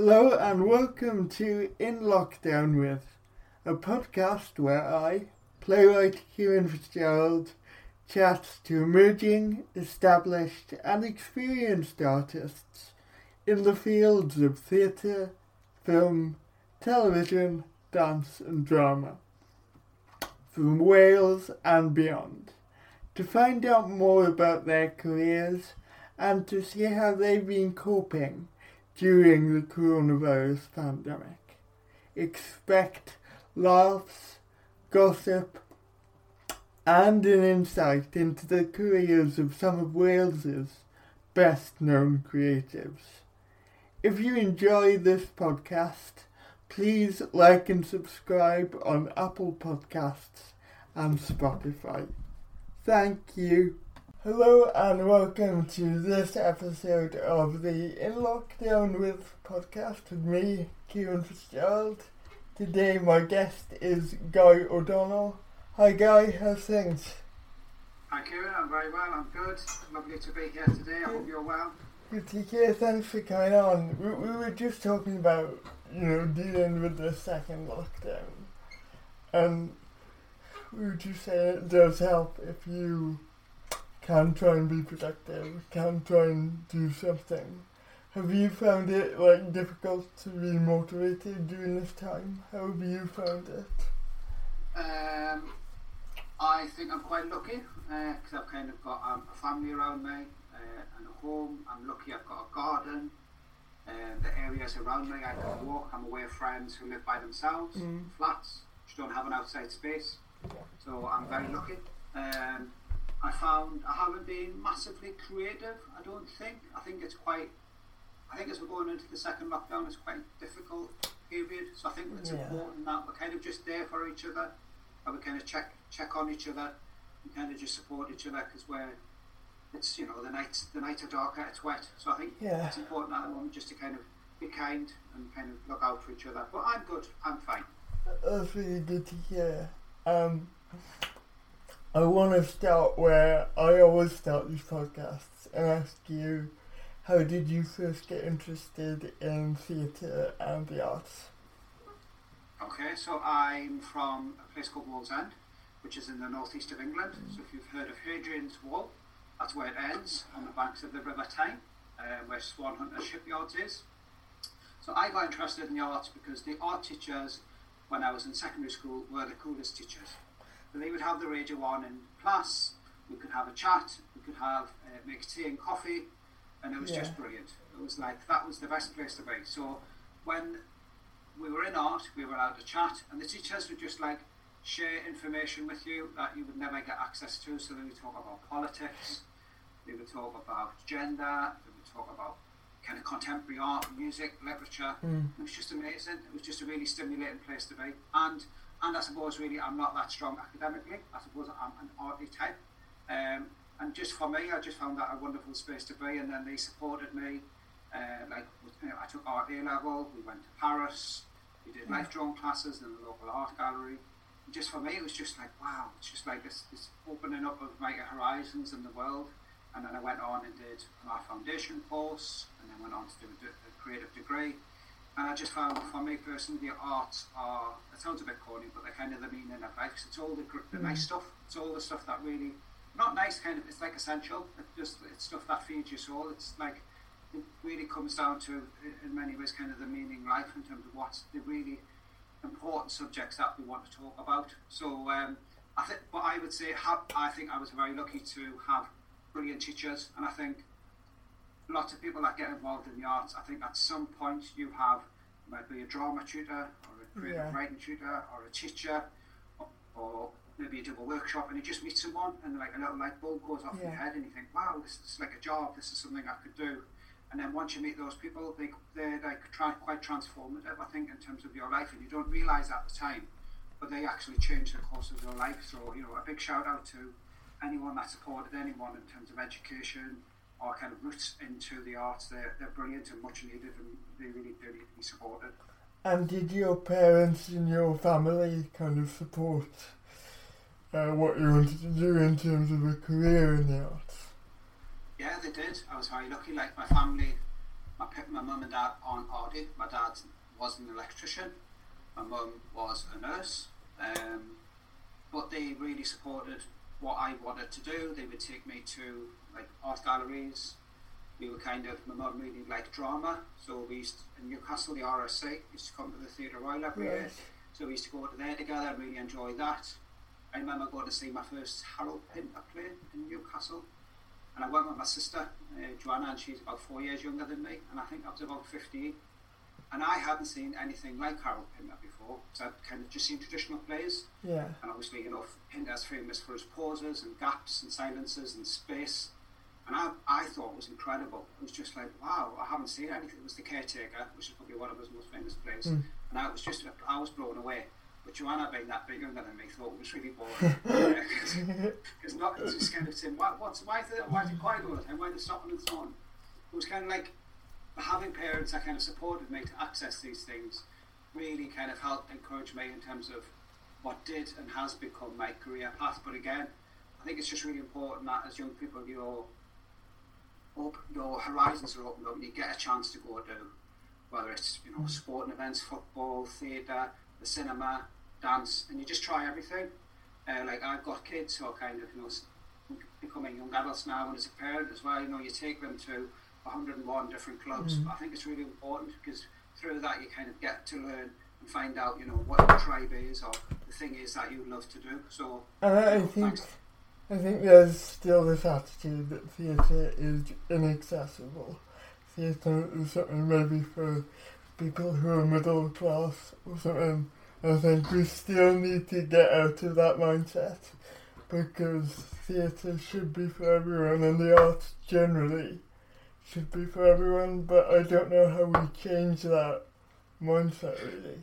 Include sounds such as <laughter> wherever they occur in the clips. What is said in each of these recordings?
Hello and welcome to In Lockdown With, a podcast where I, playwright Kieran Fitzgerald, chats to emerging, established and experienced artists in the fields of theatre, film, television, dance and drama from Wales and beyond to find out more about their careers and to see how they've been coping during the coronavirus pandemic. Expect laughs, gossip, and an insight into the careers of some of Wales's best known creatives. If you enjoy this podcast, please like and subscribe on Apple Podcasts and Spotify. Thank you. Hello and welcome to this episode of the In Lockdown with podcast with me, Kieran Fitzgerald. Today my guest is Guy O'Donnell. Hi Guy, how's things? Hi Kieran, I'm very well, I'm good. Lovely to be here today, I hope you're well. Good to hear, thanks for coming on. We, we were just talking about, you know, dealing with the second lockdown. And we were just saying it does help if you can try and be productive, can try and do something. Have you found it like difficult to be motivated during this time? How have you found it? Um, I think I'm quite lucky because uh, I've kind of got um, a family around me uh, and a home. I'm lucky I've got a garden. Uh, the areas around me I can walk. I'm away friends who live by themselves, Mm. flats, which don't have an outside space. So I'm very lucky. Um, I found I haven't been massively creative. I don't think. I think it's quite. I think as we're going into the second lockdown, it's quite a difficult period. So I think it's Yeah. important that we're kind of just there for each other, and we kind of check check on each other, and kind of just support each other because we're. It's you know the nights the nights are darker. It's wet, so I think Yeah. it's important at the moment just to kind of be kind and kind of look out for each other. But I'm good. I'm fine. That's really good to hear. Um, I want to start where I always start these podcasts and ask you, how did you first get interested in theatre and the arts? Okay, so I'm from a place called Wallsend, which is in the northeast of England. So if you've heard of Hadrian's Wall, that's where it ends on the banks of the River Tyne, uh, where Swan Hunter Shipyards is. So I got interested in the arts because the art teachers, when I was in secondary school, were the coolest teachers. They would have the radio on in class. We could have a chat. We could have uh, make tea and coffee, and it was Yeah. just brilliant. It was like that was the best place to be. So when we were in art, we were allowed to chat, and the teachers would just like share information with you that you would never get access to. So they would talk about politics, they would talk about gender, they would talk about kind of contemporary art, music, literature. Mm. It was just amazing. It was just a really stimulating place to be. And and I suppose really I'm not that strong academically. I suppose I'm an arty type. Um, and just for me, I just found that a wonderful space to be. And then they supported me. Uh, like you know, I took art A level. We went to Paris. We did life drawing classes in the local art gallery. And just for me, it was just like wow. It's just like this, this opening up of my horizons in the world. And then I went on and did an art foundation course, and then went on to do a, a creative degree. And I just found, for me personally, the arts are, it sounds a bit corny, but they're kind of the meaning of life. it's all the, the nice stuff. It's all the stuff that really, not nice, kind of, it's like essential. It's just, it's stuff that feeds your soul. It's like, it really comes down to, in many ways, kind of the meaning life in terms of what's the really important subjects that we want to talk about. So, um, I think, but I would say, I think I was very lucky to have brilliant teachers, and I think lots of people that get involved in the arts, I think at some point you have might be a drama tutor or a creative Yeah. writing tutor or a teacher or, or maybe you do a workshop and you just meet someone and like a little light bulb goes off in your head and you think, wow, this is like a job, this is something I could do. And then once you meet those people, they, they're like try, quite transformative, I think, in terms of your life, and you don't realise at the time, but they actually change the course of your life. So, you know, a big shout out to anyone that supported anyone in terms of education or kind of roots into the arts. They're, they're brilliant and much needed, and they really do need to be supported. And did your parents and your family kind of support uh, what you wanted to do in terms of a career in the arts? Yeah, they did. I was very lucky. Like my family my my mum and dad aren't Ardie. My dad was an electrician. My mum was a nurse. Um, but they really supported what I wanted to do. They would take me to like art galleries. We were kind of my mum really liked drama, so we used to, in Newcastle the RSC used to come to the Theatre Royal every year. So we used to go to there together and really enjoy that. I remember going to see my first Harold Pinter play in Newcastle. And I went with my sister, uh, Joanna, and she's about four years younger than me, and I think I was about 15. And I hadn't seen anything like Harold Pinter before, so I'd kind of just seen traditional plays. Yeah. And obviously, you know, Pinter's famous for his pauses and gaps and silences and space. And I, I thought it was incredible. It was just like, wow, I haven't seen anything. It was The Caretaker, which is probably one of his most famous plays. Mm. And I was just, I was blown away. But Joanna, being that bit younger than me, thought it was really boring. <laughs> <laughs> Because not it's just kind of saying, what, what's, why, it, why is it quiet all the time? Why are they stopping and so on? It was kind of like having parents that kind of supported me to access these things really kind of helped encourage me in terms of what did and has become my career path. But again, I think it's just really important that as young people, your your horizons are opened up and you get a chance to go to whether it's you know sporting events, football, theatre, the cinema, dance, and you just try everything. Uh, like I've got kids who are kind of you know becoming young adults now, and as a parent as well, you know you take them to 101 different clubs. Mm. I think it's really important because through that you kind of get to learn and find out you know what your tribe is or the thing is that you love to do. So And I, I think I think there's still this attitude that theatre is inaccessible. Theatre is something maybe for people who are middle class or something. I think we still need to get out of that mindset because theatre should be for everyone and the arts generally should be for everyone, but I don't know how we change that mindset really.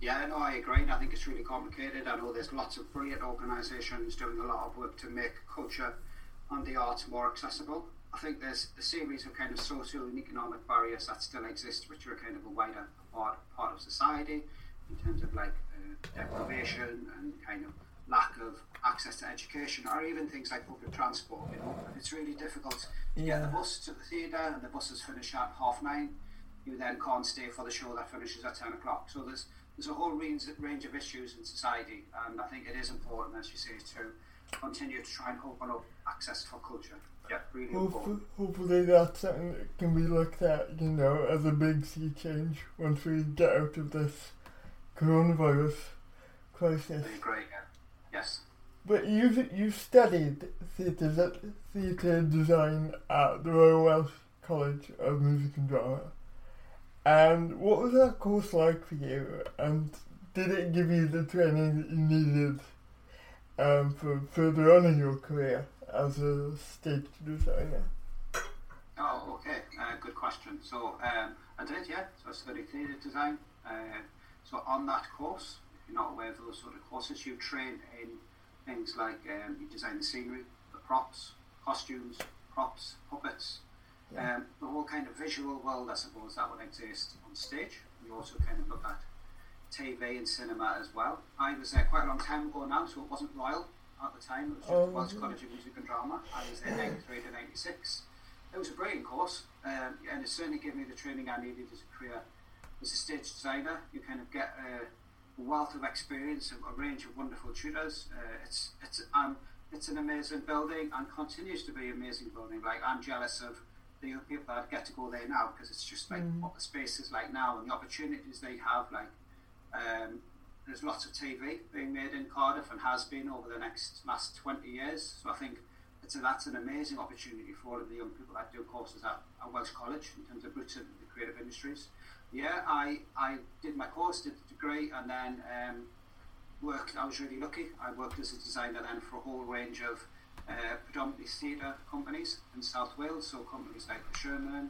Yeah, no, I agree. I think it's really complicated. I know there's lots of brilliant organisations doing a lot of work to make culture and the arts more accessible. I think there's a series of kind of social and economic barriers that still exist, which are kind of a wider part, part of society in terms of like uh, deprivation and kind of lack of access to education or even things like public transport. You know, it's really difficult to get the bus to the theatre and the buses finish at half nine. You then can't stay for the show that finishes at ten o'clock. So there's there's a whole range, range of issues in society, and I think it is important, as you say, to continue to try and open up access for culture. Yeah, really Hopefully, important. hopefully that's something that can be looked at, you know, as a big sea change once we get out of this coronavirus crisis. I agree. Yeah. Yes. But you you studied theatre theatre design at the Royal Welsh College of Music and Drama, and what was that course like for you? And did it give you the training that you needed um, for further on in your career as a stage designer? Oh, okay. Uh, good question. So um, I did, yeah. So I studied theatre design. Uh, so on that course, you're not aware of those sort of courses, you train in things like um, you design the scenery, the props, costumes, props, puppets, Yeah. um, the whole kind of visual world, I suppose, that would exist on stage. You also kind of look at TV and cinema as well. I was there quite a long time ago now, so it wasn't Royal at the time. It was just Oh, Welsh. College of Music and Drama. I was there 93 to 96. It was a brilliant course, um, and it certainly gave me the training I needed as a career as a stage designer. You kind of get a wealth of experience, a, a range of wonderful tutors. Uh, it's it's um, it's an amazing building and continues to be an amazing building. Like I'm jealous of the young people that get to go there now because it's just like Mm. what the space is like now and the opportunities they have. Like um, there's lots of TV being made in Cardiff and has been over the next last 20 years. So I think it's a, that's an amazing opportunity for all of the young people that do courses at, at Welsh College in terms of roots in the creative industries. Yeah, I, I did my course, did the degree, and then um, worked. I was really lucky. I worked as a designer then for a whole range of uh, predominantly theatre companies in South Wales, so companies like Sherman,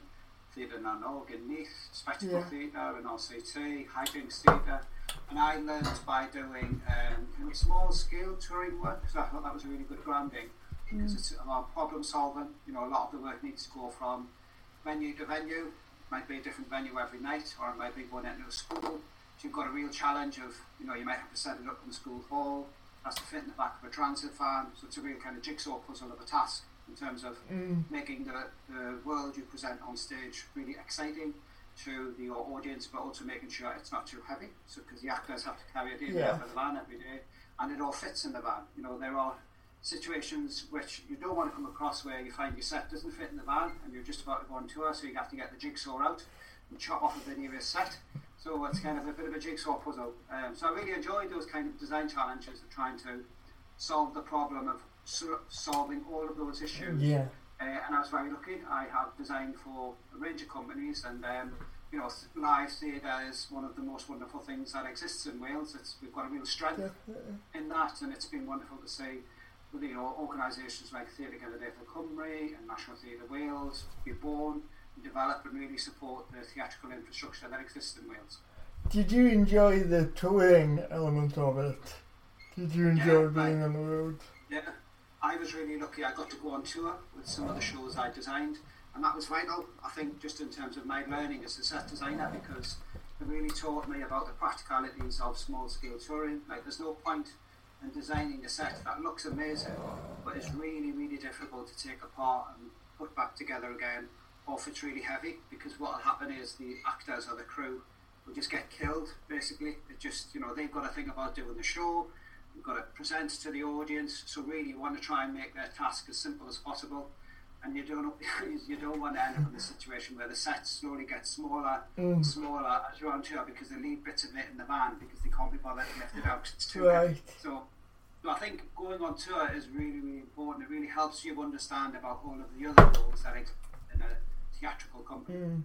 Theatr Na n'Og in Neath, Spectacle Yeah. Theatre in RCT, Hijinx Theatre, and I learned by doing um, kind of small scale touring work because I thought that was a really good grounding because it's about problem solving. You know, a lot of the work needs to go from venue to venue. Might be a different venue every night, or it might be going into a school. So you've got a real challenge of, you know, you might have to set it up in the school hall, has to fit in the back of a transit van. So it's a real kind of jigsaw puzzle of a task. in terms of Mm. making the, the world you present on stage really exciting to the audience, but also making sure it's not too heavy. So because the actors have to carry it in Yeah. the van every day, and it all fits in the van. You know, there are situations which you don't want to come across where you find your set doesn't fit in the van, and you're just about to go on tour, so you have to get the jigsaw out and chop off a bit of your set. So it's kind of a bit of a jigsaw puzzle. Um, so I really enjoyed those kind of design challenges of trying to solve the problem of so- solving all of those issues. Yeah. Uh, and I was very lucky. I have designed for a range of companies, and um, you know, live theatre is one of the most wonderful things that exists in Wales. It's we've got a real strength Definitely. in that, and it's been wonderful to see. You know, organisations like Theatr Genedlaethol Cymru and National Theatre Wales be born, and develop, and really support the theatrical infrastructure that exists in Wales. Did you enjoy the touring element of it? Did you enjoy Yeah, being on the road? Yeah, I was really lucky. I got to go on tour with some of the shows I designed, and that was vital. I think just in terms of my learning as a set designer, because it really taught me about the practicalities of small scale touring. Like, there's no point in designing a set that looks amazing, but it's really, really difficult to take apart and put back together again, or if it's really heavy, because what will happen is the actors or the crew will just get killed. Basically, it just you know they've got to think about doing the show. You've got to present to the audience. So really, you want to try and make their task as simple as possible. And you don't <laughs> you don't want to end up in a situation where the set slowly gets smaller, and Mm. smaller as you're on tour because they leave bits of it in the van because they can't be bothered to lift it out it's too Right. So, so I think going on tour is really really important. It really helps you understand about all of the other roles that exist in a theatrical company. Mm.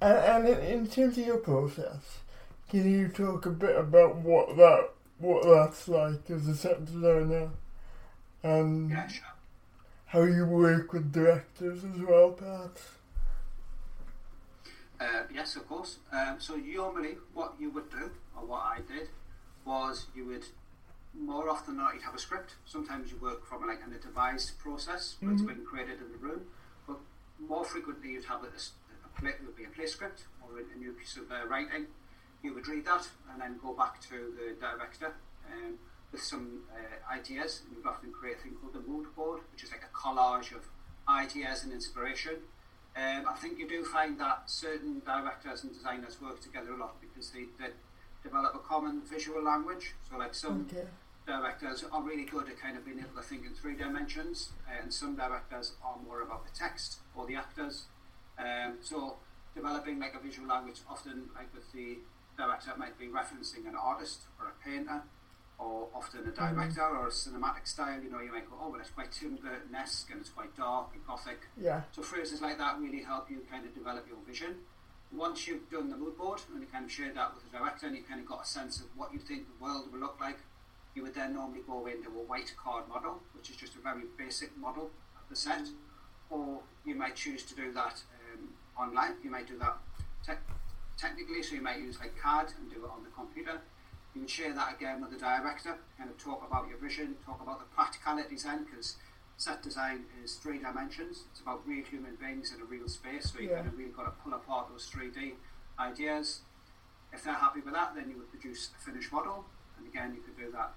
And, and in, in terms of your process, can you talk a bit about what that what that's like as a set designer, and Yeah, sure. How you work with directors as well, perhaps? Uh, yes, of course. Um, so normally, what you would do, or what I did, was you would more often than not you'd have a script. Sometimes you work from like in a devised process where it's Mhm. been created in the room, but more frequently you'd have a, a play, it would be a play script or a, a new piece of uh, writing. You would read that and then go back to the director um, with some uh, ideas. And you'd often create a thing called the mood board, which is like a collage of ideas and inspiration. Um, I think you do find that certain directors and designers work together a lot because they, they develop a common visual language. So, like some Okay. directors are really good at kind of being able to think in three dimensions, uh, and some directors are more about the text or the actors. Um, so, developing like a visual language, often like with the director, might be referencing an artist or a painter, or often a director or a cinematic style. You know, you might go, oh, well, it's quite Tim Burton-esque and it's quite dark and gothic. Yeah. So phrases like that really help you kind of develop your vision. Once you've done the mood board and you kind of shared that with the director and you kind of got a sense of what you think the world will look like, you would then normally go into a white card model, which is just a very basic model of the set. Or you might choose to do that um, online. You might do that te- technically, so you might use like CAD and do it on the computer. You would share that again with the director, kind of talk about your vision, talk about the practicalities then, because set design is three dimensions. It's about real human beings in a real space, so you Yeah. kind of really got to pull apart those 3D ideas. If they're happy with that, then you would produce a finished model, and again, you could do that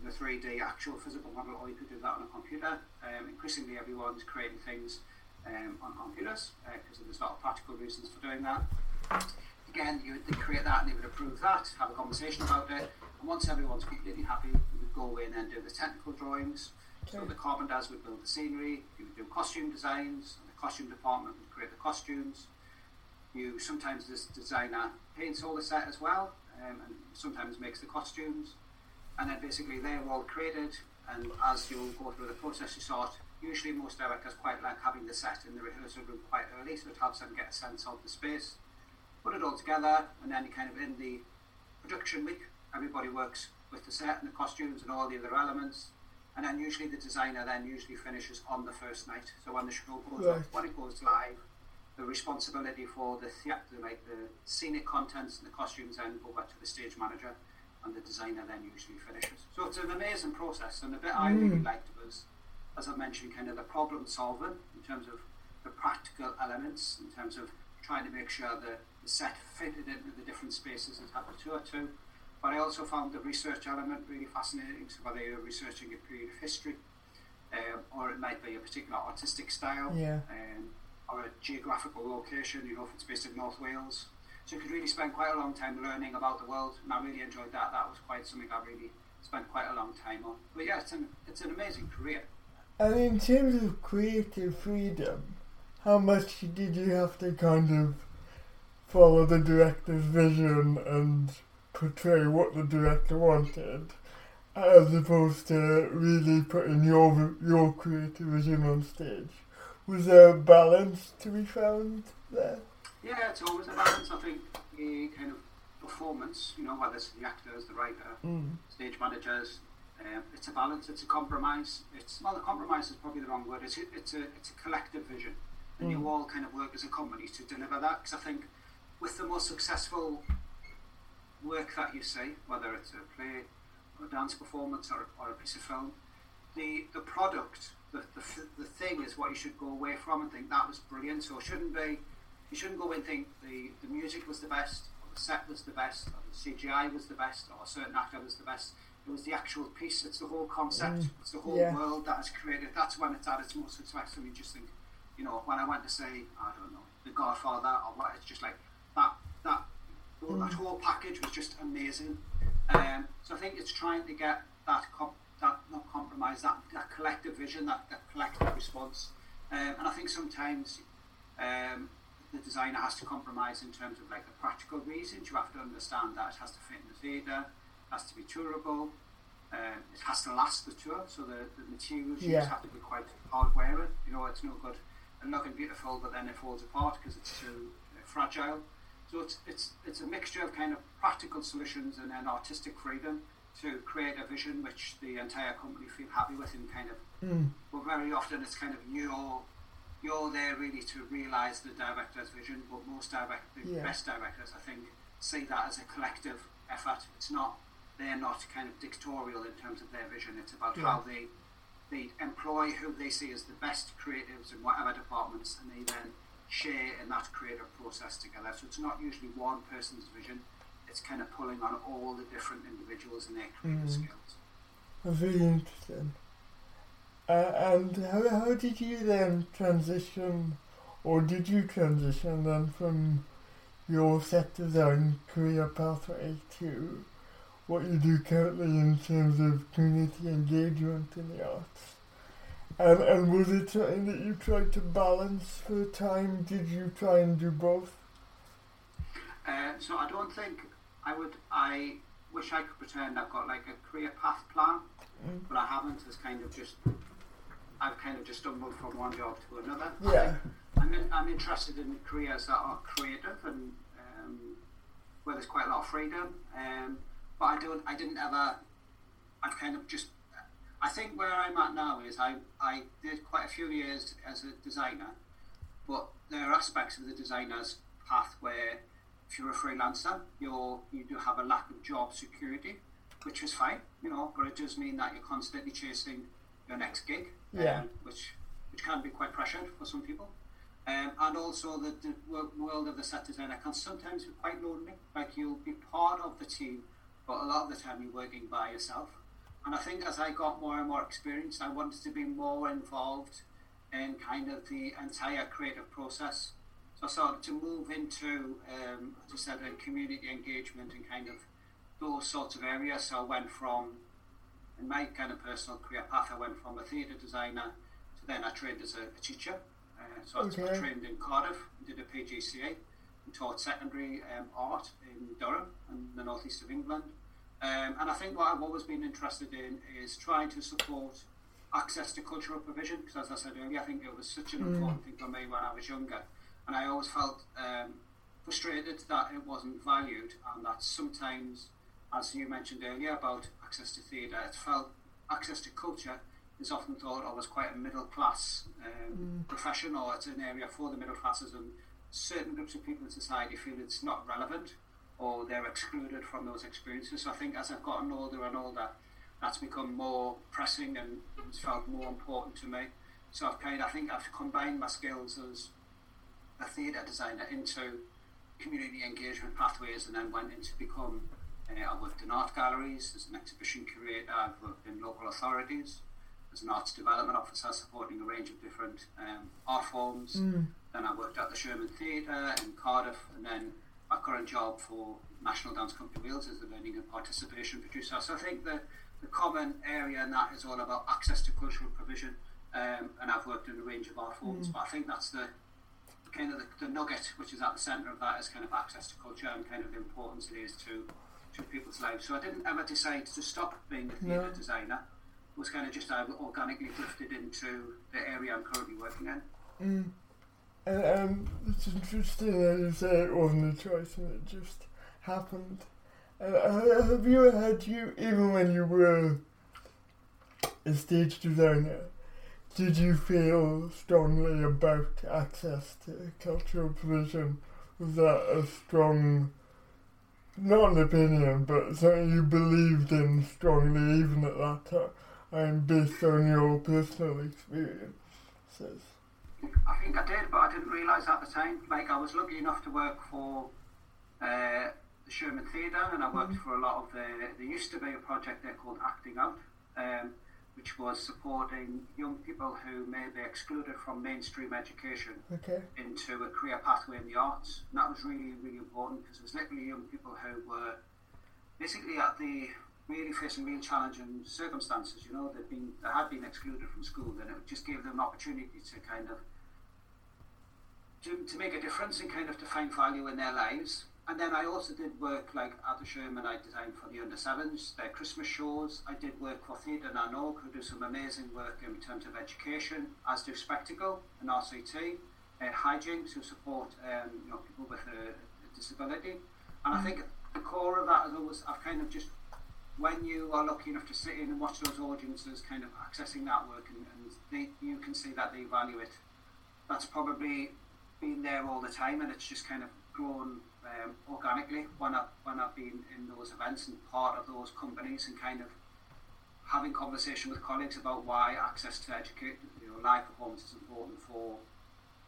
in a 3D actual physical model, or you could do that on a computer. Um, increasingly, everyone's creating things um, on computers because there's a lot of practical reasons for doing that. Again, you would create that and they would approve that, have a conversation about it, and once everyone's completely happy, you would go in and do the technical drawings. So the carpenters would build the scenery, you would do costume designs, and the costume department would create the costumes. You sometimes this designer paints all the set as well, um, and sometimes makes the costumes. And then basically they're all created, and as you go through the process, you start Usually, most directors quite like having the set in the rehearsal room quite early, so it helps them get a sense of the space. Put it all together, and then kind of in the production week, everybody works with the set and the costumes and all the other elements. And then usually the designer then usually finishes on the first night. So when the show goes up, when it goes live, the responsibility for the theatre, like the scenic contents and the costumes, then go back to the stage manager, and the designer then usually finishes. So it's an amazing process, and the bit I really Mm. liked was, as I mentioned, kind of the problem solving in terms of the practical elements, in terms of trying to make sure that set fitted into the different spaces it had to tour to. But I also found the research element really fascinating. So whether you're researching a period of history, um, or it might be a particular artistic style, Yeah. um, or a geographical location. You know, if it's based in North Wales, so you could really spend quite a long time learning about the world, and I really enjoyed that. That was quite something I really spent quite a long time on. But yeah, it's an it's an amazing career. And in terms of creative freedom, how much did you have to kind of follow the director's vision and portray what the director wanted, as opposed to really putting your your creative vision on stage? Was there a balance to be found there? Yeah, it's always a balance. I think the kind of performance, you know, whether it's the actors, the writer, Mm. stage managers, um, it's a balance. It's a compromise. It's well, the compromise is probably the wrong word. It's a, it's a it's a collective vision, and you Mm. all kind of work as a company to deliver that. Because I think with the most successful work that you see, whether it's a play, or a dance performance, or, or a piece of film, the the product, the, the the thing is what you should go away from and think that was brilliant. So it shouldn't be. You shouldn't go and think the, the music was the best, or the set was the best, or the CGI was the best, or a certain actor was the best. It was the actual piece. It's the whole concept. Mm, It's the whole yeah. world that is created. That's when it's at its most successful. You just think, you know, when I went to say, I don't know, The Godfather or what, it's just like well, that whole package was just amazing. Um, so I think it's trying to get that com- that not compromise that, that collective vision, that, that collective response. Um, and I think sometimes um, the designer has to compromise in terms of like the practical reasons. You have to understand that it has to fit in the theatre, has to be tourable, um, it has to last the tour. So the, the materials used Yeah. have to be quite hard wearing. You know, it's no good and looking beautiful, but then it falls apart because it's too uh, fragile. So it's it's it's a mixture of kind of practical solutions and then artistic freedom to create a vision which the entire company feel happy with and kind of Mm. but very often it's kind of you're you're there really to realise the director's vision but most direct the Yeah. best directors I think see that as a collective effort it's not they're not kind of dictatorial in terms of their vision it's about how they they employ who they see as the best creatives in whatever departments and they then share in that creative process together so it's not usually one person's vision it's kind of pulling on all the different individuals and their creative Mm. skills That's really interesting. Uh, and how, how did you then transition, or did you transition then from your set design career pathway to what you do currently in terms of community engagement in the arts? And, and was it something that you tried to balance for a time? Did you try and do both? Uh, so I don't think I would. I wish I could pretend I've got like a career path plan, Mm. but I haven't. It's kind of just I've kind of just stumbled from one job to another. Yeah. I'm in, I'm interested in careers that are creative and um, where there's quite a lot of freedom. Um, but I don't. I didn't ever. I've kind of just. I think where I'm at now is I I did quite a few years as a designer, but there are aspects of the designer's path where if you're a freelancer, you're you do have a lack of job security, which is fine, you know, but it does mean that you're constantly chasing your next gig, Yeah. um, which which can be quite pressured for some people. Um, and also the, the world of the set designer can sometimes be quite lonely. Like you'll be part of the team, but a lot of the time you're working by yourself. And I think as I got more and more experience, I wanted to be more involved in kind of the entire creative process. So I started to move into, um, as I said, in community engagement and kind of those sorts of areas. So I went from, in my kind of personal career path, I went from a theatre designer to then I trained as a, a teacher. Uh, so I- I trained in Cardiff, did a PGCE, and taught secondary um, art in Durham in the northeast of England. Um, and I think what I've always been interested in is trying to support access to cultural provision because, as I said earlier, I think it was such an Mm. important thing for me when I was younger, and I always felt um, frustrated that it wasn't valued, and that sometimes, as you mentioned earlier about access to theatre, it felt access to culture is often thought of as quite a middle class um, profession, or it's an area for the middle classes, and certain groups of people in society feel it's not relevant or they're excluded from those experiences. So I think as I've gotten older and older, that's become more pressing and it's felt more important to me. So I've kind of, I think I've combined my skills as a theatre designer into community engagement pathways and then went into become, uh, I worked in art galleries as an exhibition curator, I've worked in local authorities as an arts development officer, supporting a range of different um, art forms. Mm. Then I worked at the Sherman Theatre in Cardiff, and then current job for National Dance Company Wales as the learning and participation producer. So I think the, the common area in that is all about access to cultural provision, um, and I've worked in a range of art forms. Mm. But I think that's the kind of the, the, nugget which is at the centre of that is kind of access to culture and kind of the importance it is to to people's lives. So I didn't ever decide to stop being a theatre no. designer. It was kind of just I organically drifted into the area I'm currently working in. Mm. And um, it's interesting that you say it wasn't a choice and it just happened. Uh, have you had you, even when you were a stage designer, did you feel strongly about access to cultural provision? Was that a strong, not an opinion, but something you believed in strongly even at that time, based on your personal experiences? I think I did, but I didn't realise at the time. Like I was lucky enough to work for uh, the Sherman Theatre, and I worked mm-hmm. for a lot of the. There used to be a project there called Acting Out, um, which was supporting young people who may be excluded from mainstream education okay. into a career pathway in the arts. And that was really, really important because it was literally young people who were basically at the really facing real challenging circumstances. You know, they've been they had been excluded from school, and it just gave them an opportunity to kind of to, to make a difference and kind of to find value in their lives. And then I also did work like at the Sherman. I designed for the under sevens, their Christmas shows. I did work for Theatr Na n'Og, who do some amazing work in terms of education, as do Spectacle and RCT, uh, Hijinx, who support um, you know people with a, a disability. And I mm. think the core of that is always I've kind of just when you are lucky enough to sit in and watch those audiences kind of accessing that work and, and they, you can see that they value it that's probably been there all the time and it's just kind of grown um, organically when I've, when I've been in those events and part of those companies and kind of having conversation with colleagues about why access to educate, you know, live performance is important for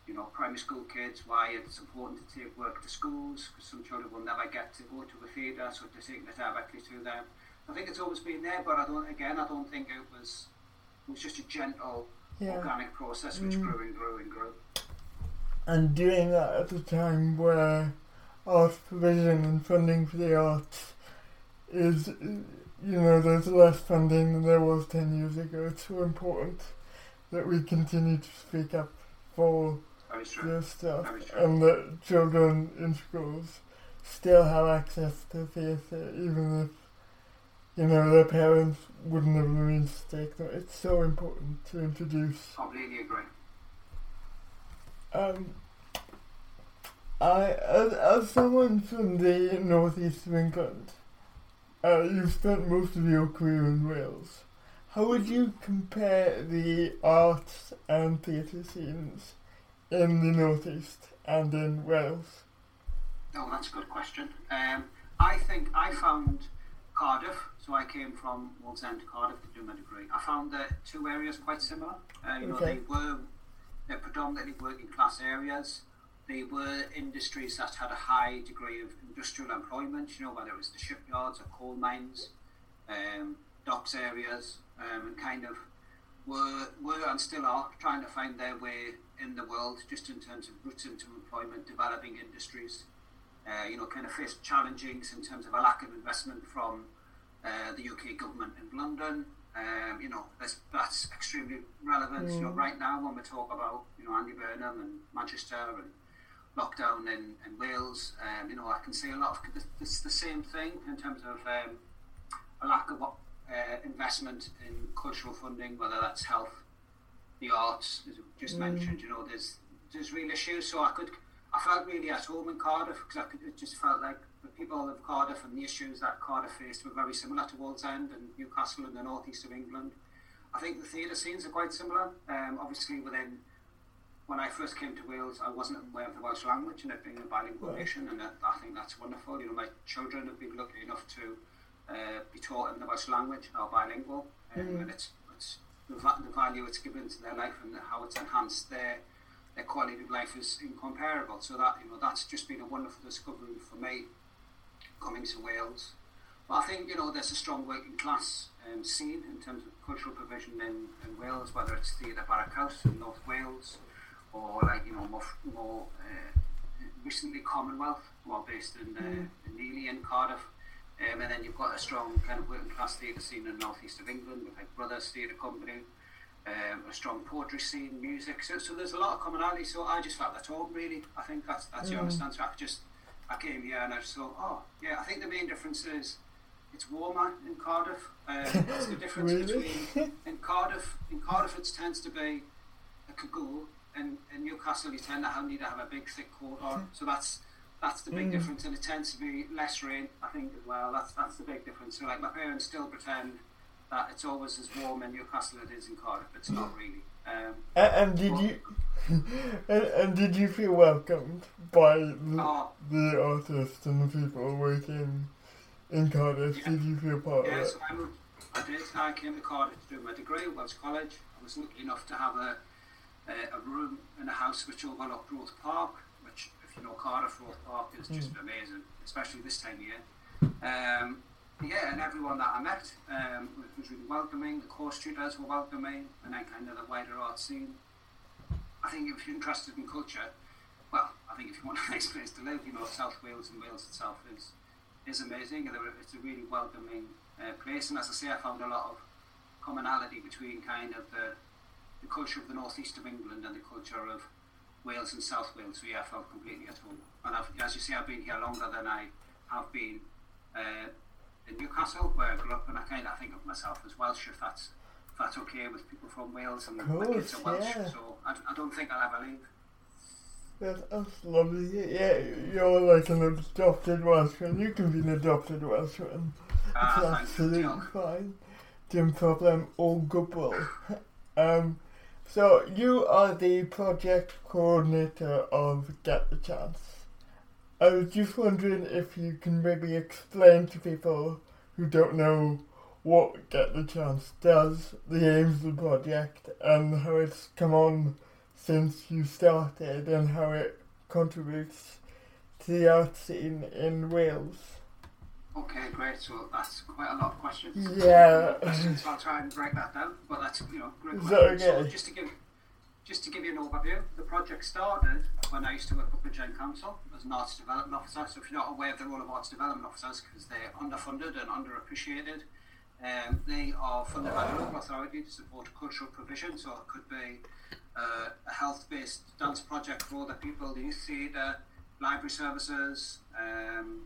you know, primary school kids, why it's important to take work to schools, because some children will never get to go to a theatre, so to take it directly to them. I think it's always been there, but I don't. Again, I don't think it was. It was just a gentle, yeah. organic process which mm. grew and grew and grew. And doing that at a time where art provision and funding for the arts is, you know, there's less funding than there was ten years ago. It's so important that we continue to speak up for this stuff, and that children in schools still have access to theatre, even if you know, their parents wouldn't have to take them. It's so important to introduce. Completely agree. Um, I, as, as someone from the northeast of England, uh, you've spent most of your career in Wales. How would you compare the arts and theatre scenes in the northeast and in Wales? Oh, that's a good question. Um, I think I found Cardiff so I came from Wallsend to Cardiff to do my degree. I found the two areas quite similar. Uh, you okay. know, they were they're predominantly working class areas. They were industries that had a high degree of industrial employment. You know, whether it was the shipyards or coal mines, um, docks areas, um, and kind of were were and still are trying to find their way in the world, just in terms of routes into employment, developing industries. Uh, you know, kind of faced challenges in terms of a lack of investment from uh, the UK government in London. Um, you know, that's, that's extremely relevant. Mm. You know, mm. right now when we talk about you know Andy Burnham and Manchester and lockdown in, in Wales, um, you know, I can see a lot of it's the same thing in terms of um, a lack of uh, investment in cultural funding, whether that's health, the arts, as we just mm. mentioned. You know, there's there's real issues. So I could I felt really at home in Cardiff because I could, it just felt like the people of Cardiff and the issues that Cardiff faced were very similar to Wallsend and Newcastle in the northeast of England. I think the theatre scenes are quite similar. Um, obviously, within when I first came to Wales, I wasn't aware of the Welsh language and it being a bilingual right. nation, and I think that's wonderful. You know, my children have been lucky enough to uh, be taught in the Welsh language, are bilingual, um, mm. and it's, it's the, the, value it's given to their life and how it's enhanced their their quality of life is incomparable. So that you know, that's just been a wonderful discovery for me coming to Wales. But I think you know there's a strong working class um, scene in terms of cultural provision in, in Wales, whether it's Theatr Bara Caws in North Wales or like you know more, more uh, recently Commonwealth, who are based in, uh, mm. in Neely in Cardiff. Um, and then you've got a strong kind of working class theatre scene in the northeast of England with like Bruvvers Theatre Company, um, a strong poetry scene, music. So, so there's a lot of commonality. So I just felt at home really. I think that's that's mm. the understand. So I just I came here and I just thought, oh yeah, I think the main difference is it's warmer in Cardiff. Um, <laughs> that's the difference really? between in Cardiff. In Cardiff, it tends to be a cagoule, and in Newcastle, you tend to have, need to have a big thick coat on. So that's that's the big mm. difference, and it tends to be less rain, I think, as well. That's that's the big difference. So like my parents still pretend that it's always as warm in Newcastle as it is in Cardiff. It's not really. Um, and, and did you <laughs> and, and, did you feel welcomed by the, oh, the artists and the people working in Cardiff? Yeah. Did you feel part yeah, of it? So I, I did. I came to Cardiff to do my degree at Welsh College. I was lucky enough to have a, a, a room in a house which overlooked Roath Park, which, if you know Cardiff, Roath Park is just mm. amazing, especially this time of year. Um, yeah, and everyone that I met um, was really welcoming. The course tutors were welcoming, and then kind of the wider art scene. I think if you're interested in culture, well, I think if you want a nice place to <laughs> live, you know, South Wales and Wales itself is is amazing. It's a really welcoming uh, place, and as I say, I found a lot of commonality between kind of the, the culture of the northeast of England and the culture of Wales and South Wales. So yeah, I felt completely at home. And I've, as you say, I've been here longer than I have been. Uh, in Newcastle, where I grew up, and I kind of think of myself as Welsh, if that's that's okay with people from Wales, and my kids are Welsh, yeah. so I, I don't think I'll ever leave. That's, that's lovely. Yeah, you're like an adopted Welshman. You can be an adopted Welshman. Ah, it's absolutely fine. No problem. All good will. <laughs> um, so you are the project coordinator of Get the Chance. I was just wondering if you can maybe explain to people who don't know what Get the Chance does, the aims of the project, and how it's come on since you started, and how it contributes to the art scene in Wales. Okay, great. So that's quite a lot of questions. Yeah. Questions, so I'll try and break that down. But that's you know great. Okay? So just to give just to give you an overview, the project started when I used to work up at Gen Council as an arts development officer. So if you're not aware of the role of arts development officers, because they're underfunded and underappreciated, um, they are funded by the local authority to support cultural provision. So it could be uh, a health-based dance project for older people, the youth theatre, library services, um,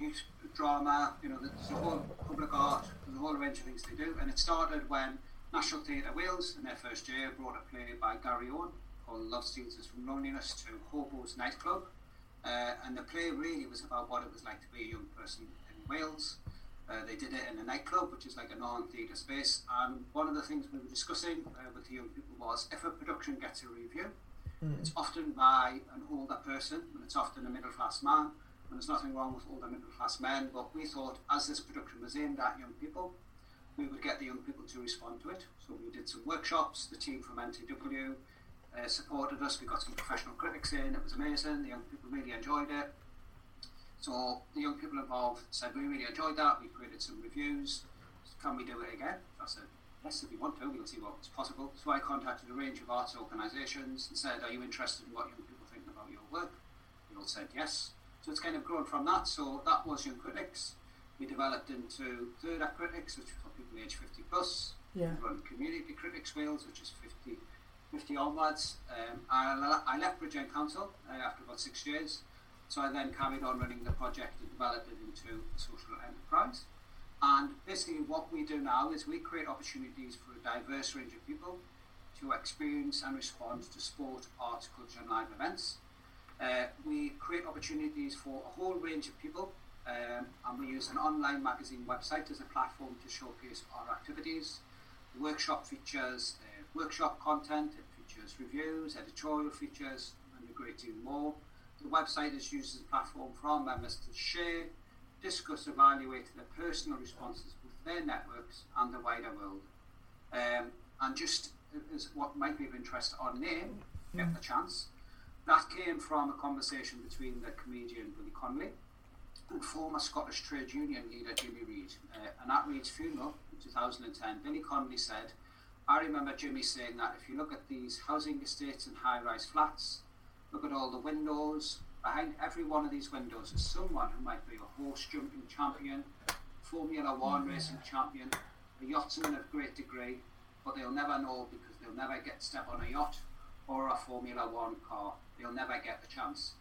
youth drama. You know, there's a whole public art, there's a whole range of things they do. And it started when National Theatre Wales in their first year brought a play by Gary Owen called Love Us from Loneliness to Hobo's Nightclub. Uh, and the play really was about what it was like to be a young person in Wales. Uh, they did it in a nightclub, which is like a non-theatre space. And one of the things we were discussing uh, with the young people was if a production gets a review, mm. it's often by an older person, and it's often a middle-class man. And there's nothing wrong with older middle-class men, but we thought as this production was aimed at young people, we would get the young people to respond to it. So we did some workshops. The team from NTW uh, supported us. We got some professional critics in. It was amazing. The young people really enjoyed it. So the young people involved said, we really enjoyed that. We created some reviews. Can we do it again? I said, yes, if you want to, we'll see what's possible. So I contacted a range of arts organisations and said, are you interested in what young people think about your work? They all said yes. So it's kind of grown from that. So that was Young Critics. We developed into Third Act Critics, which people age 50 plus. Yeah. We run Community Critics Wales, which is 50, 50 onwards. Um, I, I left Bridgend Council uh, after about six years. So I then carried on running the project and developed it into a social enterprise. And basically, what we do now is we create opportunities for a diverse range of people to experience and respond to sport, arts, culture, and live events. Uh, we create opportunities for a whole range of people um, and we use an online magazine website as a platform to showcase our activities. The workshop features uh, workshop content, it features reviews, editorial features, and a great deal more. The website is used as a platform for our members to share, discuss, evaluate their personal responses with their networks and the wider world. Um, and just as what might be of interest, our name, Get the Chance, that came from a conversation between the comedian Billy Connolly and former Scottish Trade Union leader Jimmy Reid. Uh, and at Reid's funeral in 2010, Billy Connolly said, I remember Jimmy saying that if you look at these housing estates and high rise flats, look at all the windows, behind every one of these windows is someone who might be a horse jumping champion, Formula One mm. racing champion, a yachtsman of great degree, but they'll never know because they'll never get step on a yacht or a Formula One car. They'll never get the chance.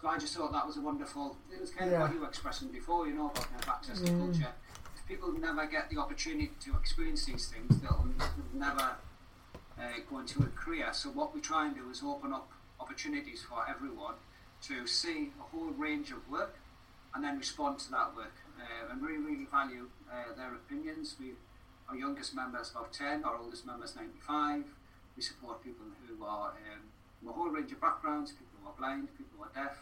So I just thought that was a wonderful. It was kind yeah. of what you were expressing before, you know, about kind of access to mm. culture. If people never get the opportunity to experience these things, they'll, they'll never uh, go into a career. So what we try and do is open up opportunities for everyone to see a whole range of work and then respond to that work. Uh, and we really value uh, their opinions. We, our youngest member is about 10, our oldest member is 95. We support people who are um, from a whole range of backgrounds, people who are blind, people who are deaf,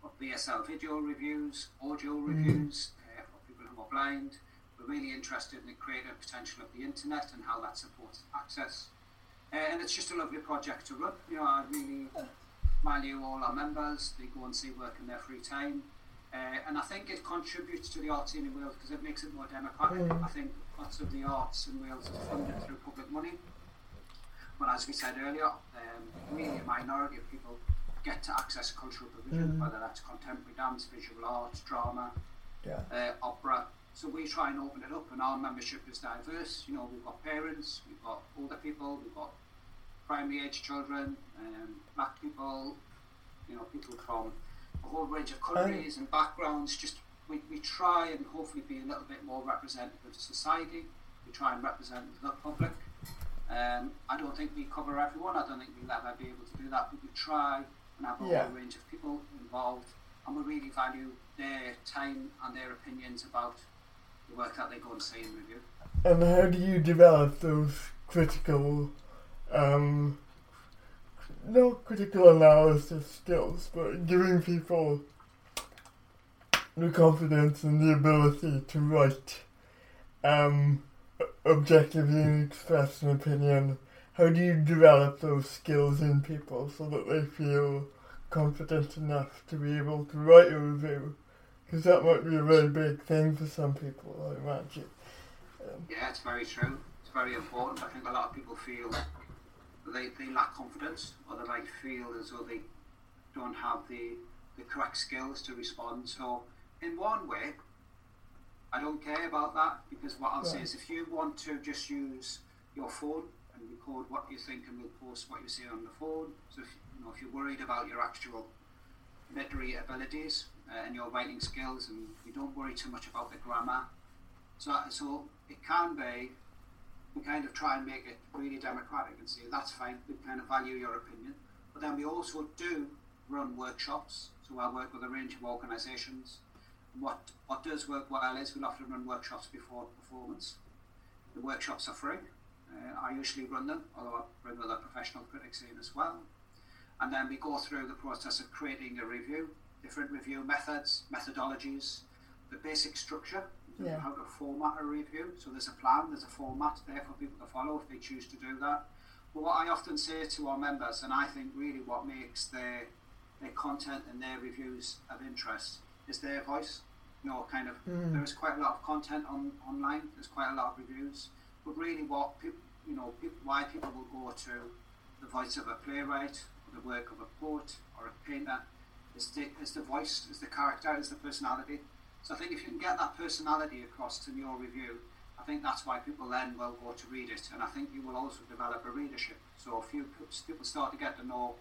for BSL video reviews, audio mm. reviews uh, for people who are blind. We're really interested in the creative potential of the internet and how that supports access. And it's just a lovely project to run. You know, I really value all our members. They go and see work in their free time. Uh, and I think it contributes to the arts in Wales because it makes it more democratic. Mm. I think lots of the arts in Wales is funded through public money. But as we said earlier, um, really a minority of people get to access cultural provision, mm. whether that's contemporary dance, visual arts, drama, yeah. uh, opera. So we try and open it up, and our membership is diverse. You know, we've got parents, we've got older people, we've got primary age children, um, black people, you know, people from a whole range of countries and backgrounds. Just we, we try and hopefully be a little bit more representative of society. We try and represent the public. Um, I don't think we cover everyone. I don't think we'll ever be able to do that, but we try and have a yeah. whole range of people involved, and we really value their time and their opinions about work they go and and review. And how do you develop those critical, um, not critical analysis skills, but giving people the confidence and the ability to write um, objectively express an opinion how do you develop those skills in people so that they feel confident enough to be able to write a review? Because that might be a really big thing for some people, I imagine. Um, yeah, it's very true. It's very important. I think a lot of people feel they, they lack confidence or they might feel as though they don't have the, the correct skills to respond. So, in one way, I don't care about that because what I'll say is if you want to just use your phone and record what you think and we'll post what you see on the phone. So if you know if you're worried about your actual literary abilities uh, and your writing skills and you don't worry too much about the grammar. So so it can be we kind of try and make it really democratic and say that's fine, we kind of value your opinion. But then we also do run workshops. So I work with a range of organisations. What what does work well is we'll often run workshops before performance. The workshops are free. Uh, I usually run them, although I bring other professional critics in as well. And then we go through the process of creating a review, different review methods, methodologies, the basic structure, yeah. how to format a review. So there's a plan, there's a format there for people to follow if they choose to do that. But what I often say to our members, and I think really what makes their their content and their reviews of interest is their voice. You know, kind of mm. there is quite a lot of content on online. There's quite a lot of reviews, but really, what people, you know, people, why people will go to the voice of a playwright, or the work of a poet or a painter, is the, the voice, is the character, is the personality. So I think if you can get that personality across in your review, I think that's why people then will go to read it, and I think you will also develop a readership. So if you people start to get to know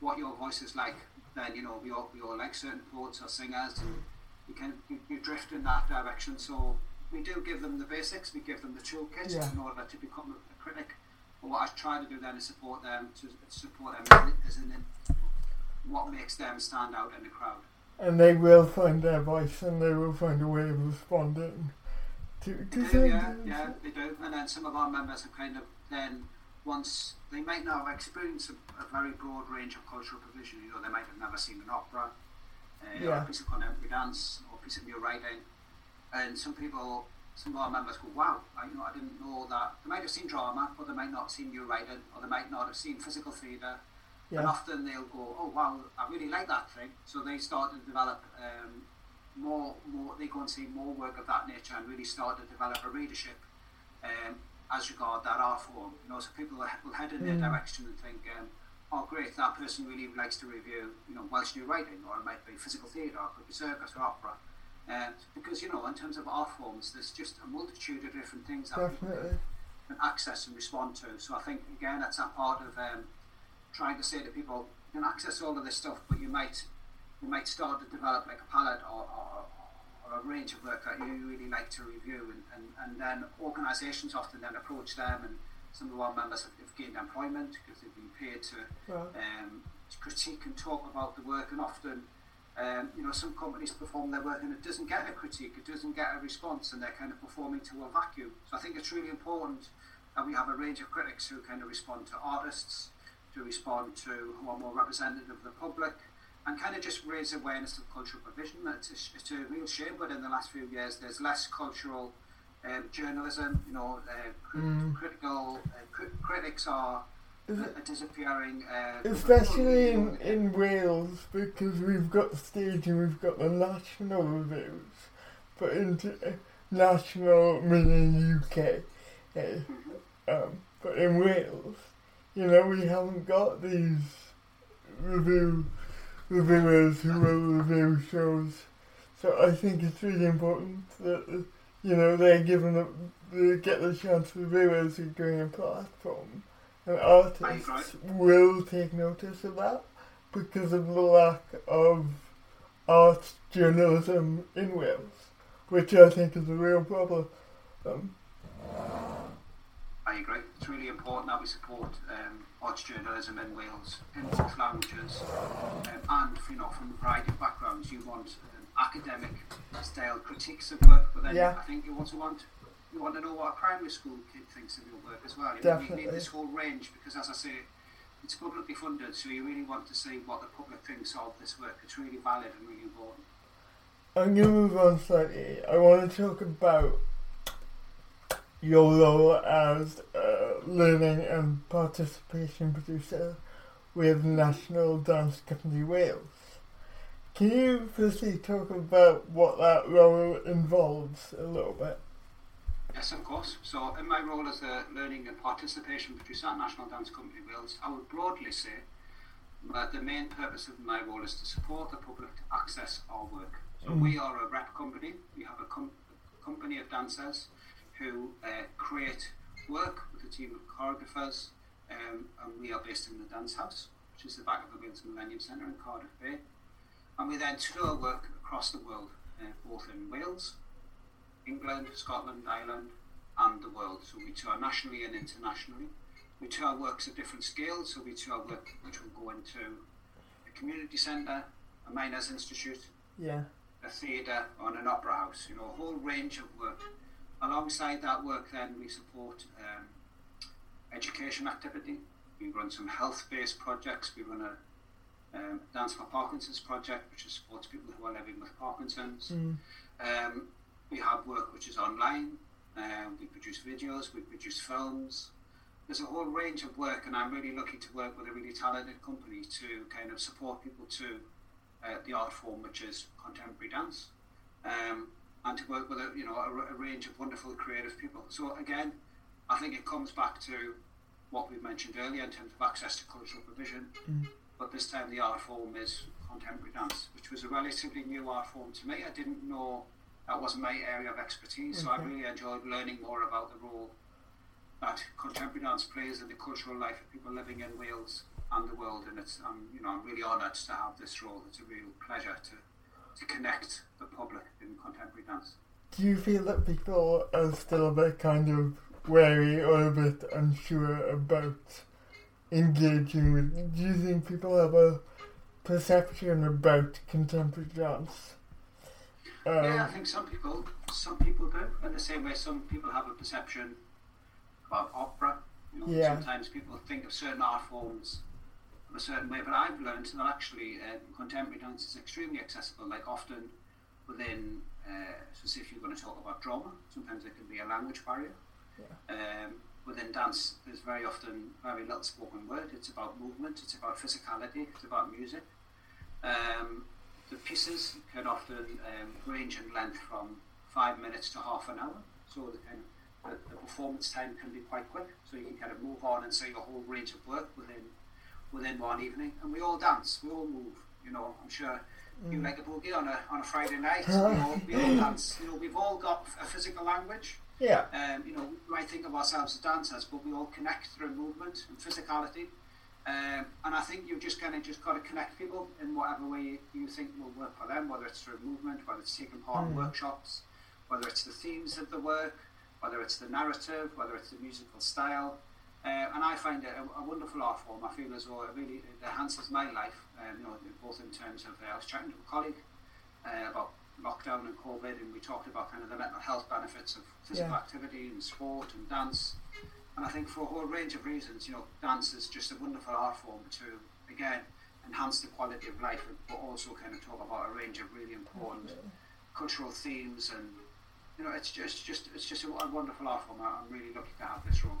what your voice is like, then you know we all, we all like certain poets or singers, and you can you, you drift in that direction. So we do give them the basics, we give them the toolkit yeah. in order to become a, critic. But what I try to do then is support them to support them as in what makes them stand out in the crowd. And they will find their voice and they will find a way of responding. To, they do, yeah, yeah, they do. And then some of our members have kind of then once they might now have experienced a, a, very broad range of cultural provision. You know, they might have never seen an opera, uh, yeah. or a piece of contemporary dance, or a piece of new writing and some people, some of our members go, wow, I, you know, I didn't know that. They might have seen drama, or they might not have seen new writing, or they might not have seen physical theatre. Yeah. And often they'll go, oh wow, I really like that thing. So they start to develop um, more, more they go and see more work of that nature and really start to develop a readership um, as regard that art form. You know, so people will head in their Mm. direction and think, um, oh great, that person really likes to review, you know, Welsh new writing, or it might be physical theatre, or it could be circus or opera. Um, because you know, in terms of art forms, there's just a multitude of different things that people can access and respond to. So I think again, that's that part of um, trying to say to people, you can access all of this stuff, but you might you might start to develop like a palette or, or, or a range of work that you really like to review, and, and, and then organisations often then approach them, and some of our members have, have gained employment because they've been paid to Right. um, to critique and talk about the work, and often, um, you know, some companies perform their work and it doesn't get a critique, it doesn't get a response, and they're kind of performing to a vacuum. So I think it's really important that we have a range of critics who kind of respond to artists, to respond to who are more representative of the public, and kind of just raise awareness of cultural provision. It's a, it's a real shame, but in the last few years, there's less cultural um, journalism. You know, uh, Mm. critical uh, cri- critics are uh, disappearing. Uh, Especially in, in Wales because we've got the stage and we've got the national reviews, but into uh, national meaning UK. eh, Mhm. um, but in Wales, you know, we haven't got these review reviewers who will review shows. So I think it's really important that you know they're given a, they get the chance reviewers who are doing a platform, and artists will take notice of that because of the lack of art journalism in Wales, which I think is a real problem. Um, I agree. It's really important that we support um, arts journalism in Wales in both languages, um, and you know, from a variety of backgrounds. You want um, academic style critiques of work, but then Yeah. I think you also want you want to know what a primary school kid thinks of your work as well. You, know, you Definitely. need this whole range because, as I say, it's publicly funded, so you really want to see what the public thinks of this work. It's really valid and really important. I'm going to move on slightly. I want to talk about your role as a learning and participation producer with National Dance Company Wales. Can you firstly talk about what that role involves a little bit? Yes, of course. So, in my role as a learning and participation producer at National Dance Company Wales, I would broadly say that the main purpose of my role is to support the public to access our work. So, Mm. we are a rep company. We have a, com- a company of dancers who uh, create work with a team of choreographers, um, and we are based in the Dance House, which is the back of the Wales Millennium Centre in Cardiff Bay. And we then tour work across the world, uh, both in Wales, England, Scotland, Ireland, and the world. So we tour nationally and internationally. We tour works at different scales. So we tour work which will go into a community centre, a miners' institute, Yeah. a theatre, or an opera house. You know, a whole range of work. Alongside that work, then we support um, education activity. We run some health-based projects. We run a um, Dance for Parkinson's project, which supports people who are living with Parkinson's. Mm. Um, we have work which is online. Um, we produce videos. We produce films. There's a whole range of work, and I'm really lucky to work with a really talented company to kind of support people to uh, the art form, which is contemporary dance, um, and to work with a you know a, a range of wonderful creative people. So again, I think it comes back to what we mentioned earlier in terms of access to cultural provision. Mm. But this time the art form is contemporary dance, which was a relatively new art form to me. I didn't know that wasn't my area of expertise, so I really enjoyed learning more about the role that contemporary dance plays in the cultural life of people living in Wales and the world. And it's, I'm, you know, I'm really honoured to have this role. It's a real pleasure to, to connect the public in contemporary dance. Do you feel that people are still a bit kind of wary or a bit unsure about engaging with? Do you think people have a perception about contemporary dance? Um, yeah, I think some people, some people do. In the same way, some people have a perception about opera. You know, Yeah. sometimes people think of certain art forms a certain way, but I've learned that actually uh, contemporary dance is extremely accessible. Like often within, uh, so say if you're going to talk about drama, sometimes there can be a language barrier. Um, within dance, there's very often very little spoken word. It's about movement. It's about physicality. It's about music. Um, the pieces can often um, range in length from five minutes to half an hour. So the, kind of, the, the, performance time can be quite quick. So you can kind of move on and see a whole range of work within within one evening. And we all dance, we all move. You know, I'm sure mm. you like a boogie on a on a Friday night. <laughs> we, all, we all dance. You know, we've all got a physical language. Yeah. Um, you know, we might think of ourselves as dancers, but we all connect through movement and physicality. Um, and I think you've just kind of just got to connect people in whatever way you think will work for them, whether it's through movement, whether it's taking part mm. in workshops, whether it's the themes of the work, whether it's the narrative, whether it's the musical style. Uh, and I find it a, a, wonderful art form. I feel as though it really it enhances my life, um, you know, both in terms of, uh, I was chatting to a colleague uh, about lockdown and COVID, and we talked about kind of the mental health benefits of physical yeah. activity and sport and dance. And I think for a whole range of reasons, you know, dance is just a wonderful art form to, again, enhance the quality of life, but also kind of talk about a range of really important cultural themes and you know, it's just, just it's just a, wonderful art form. I'm really lucky to have this role.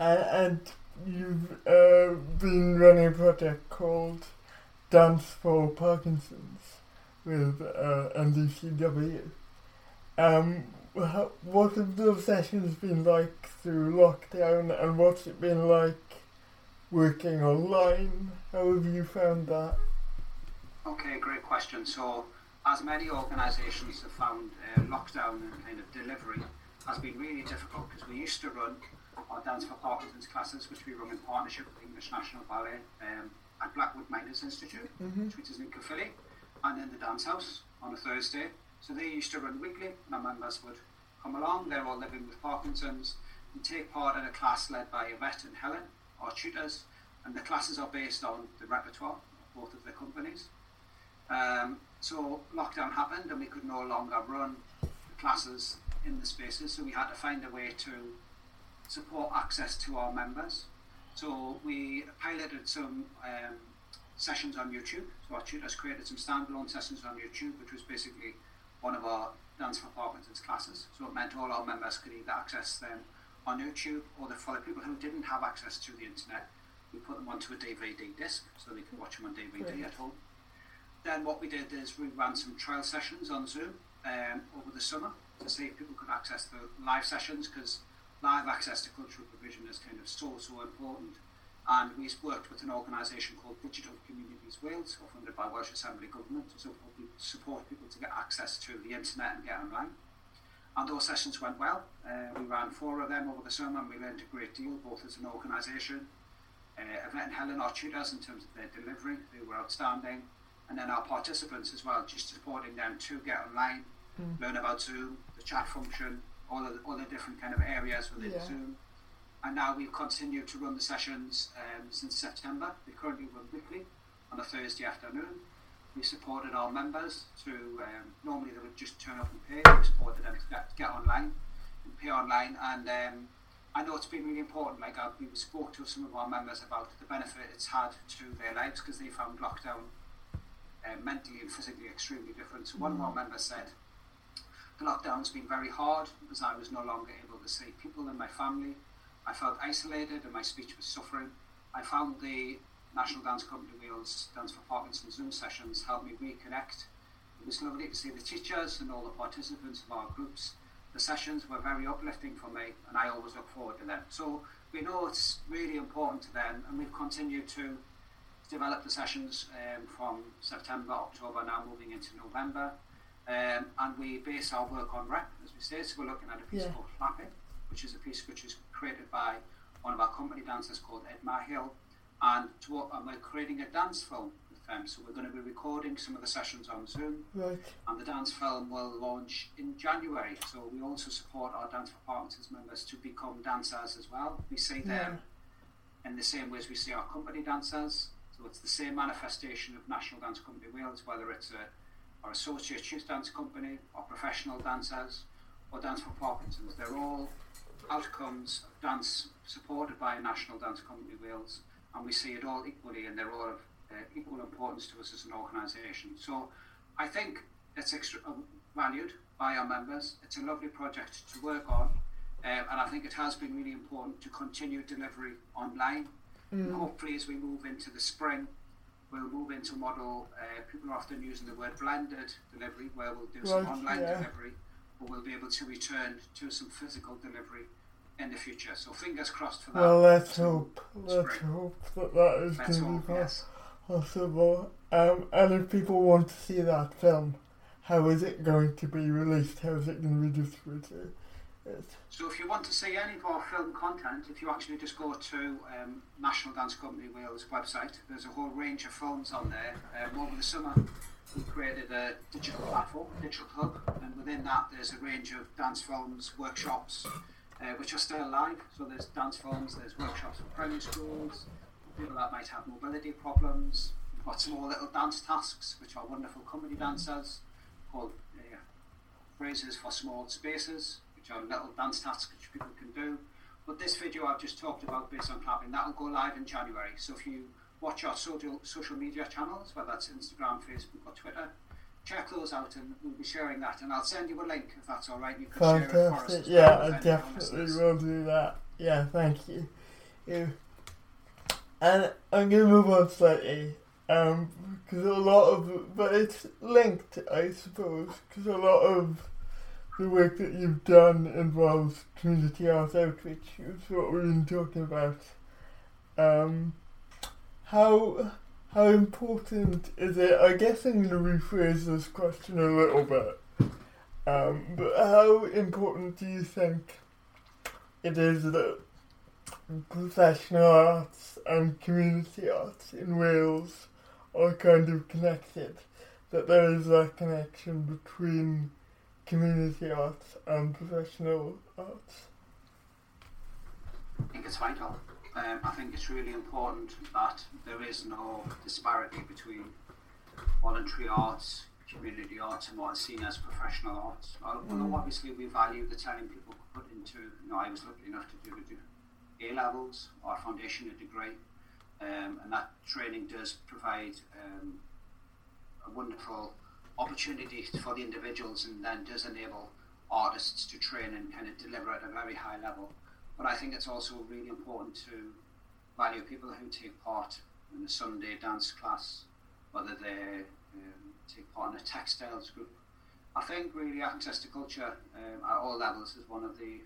And you've uh, been running a project called Dance for Parkinson's with uh, NDCW. Um, what have those sessions been like through lockdown and what's it been like working online? How have you found that? Okay, great question. So, as many organisations have found, uh, lockdown and kind of delivery has been really difficult because we used to run our Dance for Parkinson's classes, which we run in partnership with the English National Ballet um, at Blackwood Miners Institute, mm-hmm. which is in Caerphilly, and then the Dance House on a Thursday. So they used to run weekly, and our members would come along. They're all living with Parkinson's and take part in a class led by Yvette and Helen, our tutors, and the classes are based on the repertoire of both of the companies. Um, so lockdown happened, and we could no longer run the classes in the spaces, so we had to find a way to support access to our members. So we piloted some um, sessions on YouTube. So our tutors created some standalone sessions on YouTube, which was basically one of our Dance for Parkinson's classes. So it meant all our members could either access them on YouTube or the, for the people who didn't have access to the internet, we put them onto a DVD disc so they could watch them on DVD at home. Then what we did is we ran some trial sessions on Zoom um, over the summer to see if people could access the live sessions because live access to cultural provision is kind of so, so important. And we've worked with an organisation called Digital Communities Wales, funded by Welsh Assembly Government, to support people, support people to get access to the internet and get online. And those sessions went well. Uh, we ran four of them over the summer and we learned a great deal, both as an organisation. Uh, Yvette and Helen, our tutors, in terms of their delivery, they were outstanding. And then our participants as well, just supporting them to get online, mm. learn about Zoom, the chat function, all the, all the different kind of areas within yeah. Zoom. And now we've continued to run the sessions um, since September. They currently run weekly on a Thursday afternoon. We supported our members to, um, normally they would just turn up and pay. We supported them to get, get online and pay online. And um, I know it's been really important. Like I, uh, we spoke to some of our members about the benefit it's had to their lives because they found lockdown uh, mentally and physically extremely different. So one of our mm. members said, the lockdown's been very hard as I was no longer able to see people in my family. I felt isolated and my speech was suffering. I found the National Dance Company Wales Dance for Parkinson's Zoom sessions helped me reconnect. It was lovely to see the teachers and all the participants of our groups. The sessions were very uplifting for me and I always look forward to them. So we know it's really important to them and we've continued to develop the sessions um, from September, October, now moving into November. Um, and we base our work on rep, as we say. So we're looking at a piece yeah. called Flapping, which is a piece which is created by one of our company dancers called Ed Mahill. And, to, and we're creating a dance film with them. So we're going to be recording some of the sessions on Zoom. Right. And the dance film will launch in January. So we also support our Dance for Parkinson's members to become dancers as well. We see them yeah. in the same way as we see our company dancers. So it's the same manifestation of National Dance Company Wales, whether it's a or Associate Youth Dance Company, or professional dancers, or Dance for Parkinson's. They're all outcomes of dance supported by National Dance Company Wales, and we see it all equally, and they're all of uh, equal importance to us as an organisation. So I think it's extra uh, valued by our members. It's a lovely project to work on, um, and I think it has been really important to continue delivery online. Mm. hopefully, as we move into the spring, we'll move into model. Uh, people are often using the word blended delivery, where we'll do Right, some online yeah. delivery, but we'll be able to return to some physical delivery in the future. So fingers crossed for that. Well, let's hope. Let's hope that that is Let's going hope, to be yes. possible. Um, and if people want to see that film, how is it going to be released? How is it going to be distributed? So if you want to see any of our film content, if you actually just go to um, National Dance Company Wales website, there's a whole range of films on there. Um, over the summer, we created a digital platform, digital hub, and within that there's a range of dance films, workshops, uh, which are still live. So there's dance films, there's workshops for primary schools, people that might have mobility problems. We've got small little dance tasks, which are wonderful comedy dancers, called uh, phrases for small spaces, which are little dance tasks which people can do. But this video I've just talked about based on clapping, that will go live in January. So if you watch our social social media channels, whether that's Instagram, Facebook, or Twitter, check those out and we'll be sharing that. And I'll send you a link if that's all right. You can share it for us. Yeah, well I with any of our definitely will do that. Yeah, thank you. Yeah. And I'm going to move on slightly. Um, because a lot of, but it's linked, I suppose, because a lot of the work that you've done involves community arts outreach, is what we've been talking about. Um, how how important is it? I guess I'm going to rephrase this question a little bit. Um, but how important do you think it is that professional arts and community arts in Wales are kind of connected? That there is that connection between community arts and professional arts? I think it's vital. Um, I think it's really important that there is no disparity between voluntary arts, community arts, and what is seen as professional arts. Al- Although Mm. obviously we value the time people put into, you know, I was lucky enough to do, do A levels or foundation a degree, um, and that training does provide um, a wonderful opportunity for the individuals and then does enable artists to train and kind of deliver at a very high level. But I think it's also really important to value people who take part in a Sunday dance class, whether they um, take part in a textiles group. I think really access to culture um, at all levels is one of the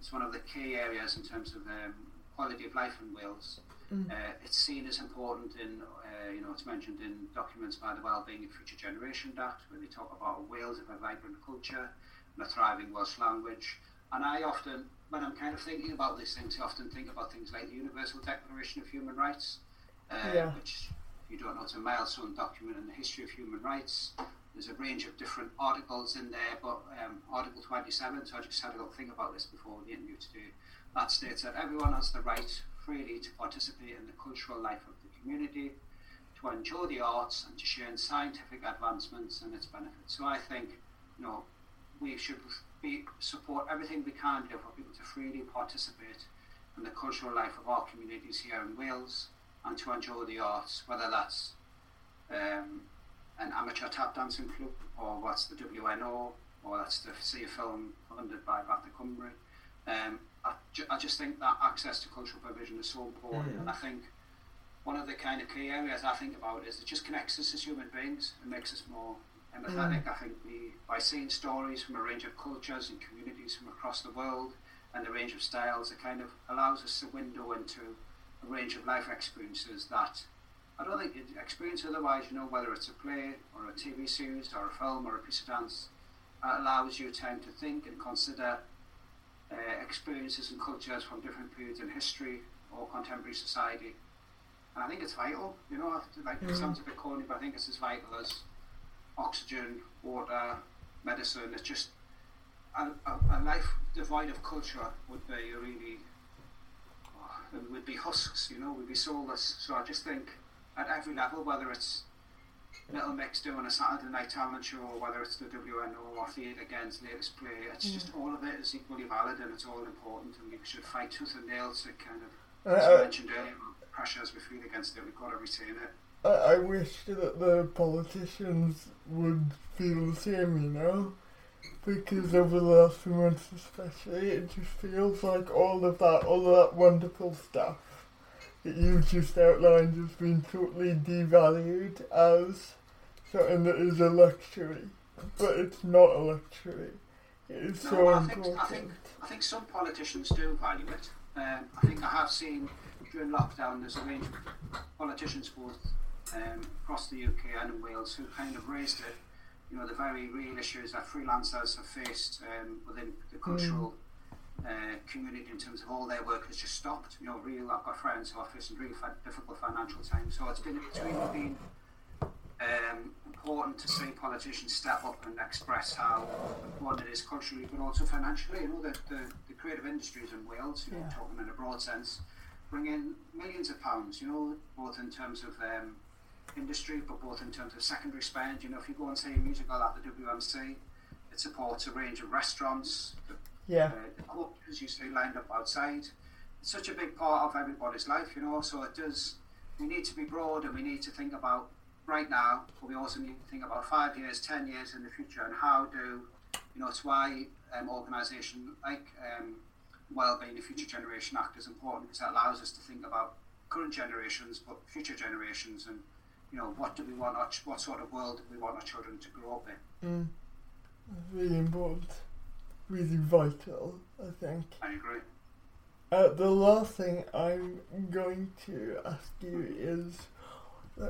it's one of the key areas in terms of um, quality of life in Wales. Mm. Uh, it's seen as important in, uh, you know, it's mentioned in documents by the Wellbeing and Future Generation Act, where they talk about Wales of a vibrant culture and a thriving Welsh language. And I often, when I'm kind of thinking about these things, I often think about things like the Universal Declaration of Human Rights, uh, Yeah. which, if you don't know, it's a milestone document in the history of human rights. There's a range of different articles in there, but um, Article 27, so I just had a little think about this before the interview today, that states that everyone has the right freely to participate in the cultural life of the community, to enjoy the arts, and to share in scientific advancements and its benefits. So I think, you know, we should be, support everything we can do for people to freely participate in the cultural life of our communities here in Wales and to enjoy the arts, whether that's um, an amateur tap dancing club or what's the WNO or that's the Sea Film funded by Bath Cymru. Um, I, ju- I just think that access to cultural provision is so important Mm. and I think one of the kind of key areas I think about is it just connects us as human beings and makes us more empathetic. I think we, by seeing stories from a range of cultures and communities from across the world and a range of styles, it kind of allows us a window into a range of life experiences that I don't think you'd experience otherwise, you know, whether it's a play or a TV series or a film or a piece of dance, it allows you time to think and consider uh, experiences and cultures from different periods in history or contemporary society. And I think it's vital, you know, like it Mhm. sounds a bit corny, but I think it's as vital as oxygen, water, medicine. It's just a, a, a life devoid of culture would be really, oh, it would be husks, you know, we'd be soulless. So I just think at every level, whether it's Little Mix doing a Saturday night talent show, or whether it's the WNO or Theatr Gen's latest play, it's just all of it is equally valid and it's all important, and we should fight tooth and nail to kind of, as you I, mentioned earlier, pressures we feel against it, we've got to retain it. I, I wish that the politicians would feel the same, you know? Because over the last few months especially, it just feels like all of that, all of that wonderful stuff that you've just outlined has been totally devalued as something that is a luxury, but it's not a luxury. It is No, so I think, important. I think I think some politicians do value it. Um, I think I have seen during lockdown there's a range of politicians both um, across the UK and in Wales who kind of raised it. You know the very real issues that freelancers have faced um, within the cultural uh, community in terms of all their work has just stopped. You know, real I've got friends who are facing really fa- difficult financial times. So it's been it's really been um, important to see politicians step up and express how important it is culturally but also financially. You know, the, the, the creative industries in Wales, you know, Yeah. talking in a broad sense, bring in millions of pounds, you know, both in terms of um, industry but both in terms of secondary spend. You know, if you go and see a musical at the WMC, it supports a range of restaurants, yeah, uh, used to be lined up outside. It's such a big part of everybody's life, you know. So it does. We need to be broad, and we need to think about right now, but we also need to think about five years, ten years in the future, and how do you know? It's why um, organisation like um, Wellbeing, of Future Generation Act is important because it allows us to think about current generations, but future generations, and you know, what do we want? Our, ch- what sort of world do we want our children to grow up in? mm. Really important, really vital. I think. I agree. Uh, the last thing I'm going to ask you is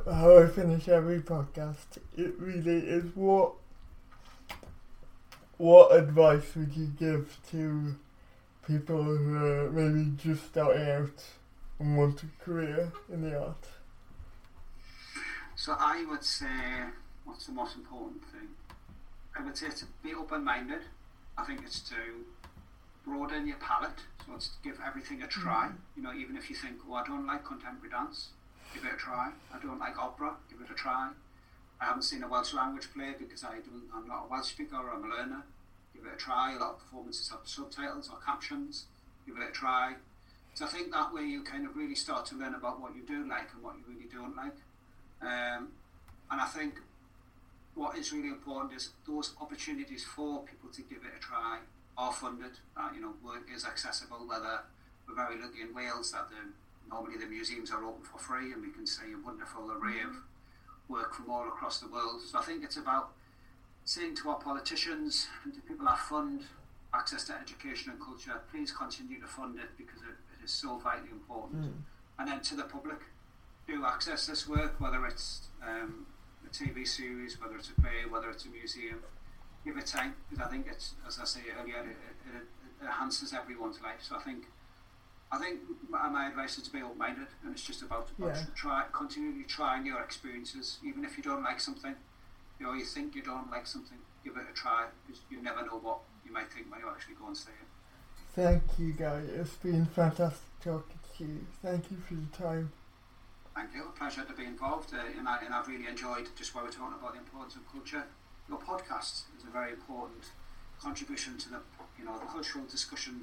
how I finish every podcast. It really is what what advice would you give to people who are maybe just starting out and want a career in the art? So I would say, what's the most important thing? I would say to be open-minded. I think it's to broaden your palette. So it's to give everything a try. Mm-hmm. You know, even if you think, oh, I don't like contemporary dance, give it a try. I don't like opera, give it a try. I haven't seen a Welsh language play because I don't, I'm not a Welsh speaker or I'm a learner. Give it a try. A lot of performances have subtitles or captions. Give it a try. So I think that way you kind of really start to learn about what you do like and what you really don't like. Um, and I think what is really important is those opportunities for people to give it a try are funded. Uh, you know, work is accessible. Whether we're very lucky in Wales that the, normally the museums are open for free, and we can see a wonderful array of work from all across the world. So I think it's about saying to our politicians and to people that fund access to education and culture, please continue to fund it because it, it is so vitally important. And then to the public, do access this work, whether it's um, a TV series, whether it's a play, whether it's a museum. Give it time because I think it's, as I say earlier, it, it, it enhances everyone's life. So I think, I think my, my advice is to be open-minded, and it's just about, about Yeah. try continually trying your experiences, even if you don't like something, you know, you think you don't like something, give it a try because you never know what you might think when you actually go and see it. Thank you, guys. It's been fantastic talking to you. Thank you for the time. Thank you. A pleasure to be involved, uh, and, I, and I've really enjoyed just while we're talking about the importance of culture. Your podcast is a very important contribution to the you know the cultural discussion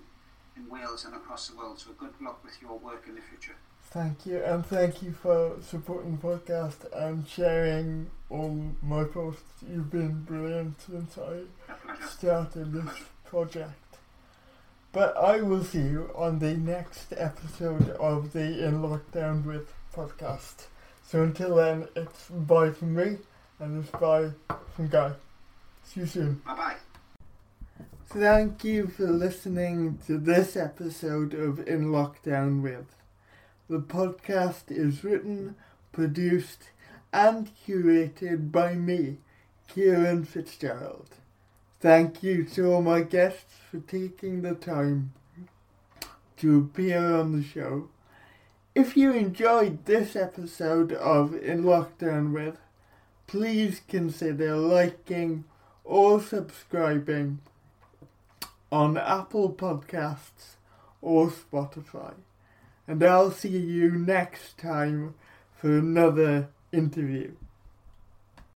in Wales and across the world. So good luck with your work in the future. Thank you, and thank you for supporting the podcast and sharing all my posts. You've been brilliant since I started this project. But I will see you on the next episode of the In Lockdown With podcast. So until then, it's bye from me, and it's bye from Guy. See you soon. Bye bye. Thank you for listening to this episode of In Lockdown With. The podcast is written, produced, and curated by me, Kieran Fitzgerald. Thank you to all my guests for taking the time to appear on the show. If you enjoyed this episode of In Lockdown With, please consider liking or subscribing on Apple Podcasts or Spotify. And I'll see you next time for another interview.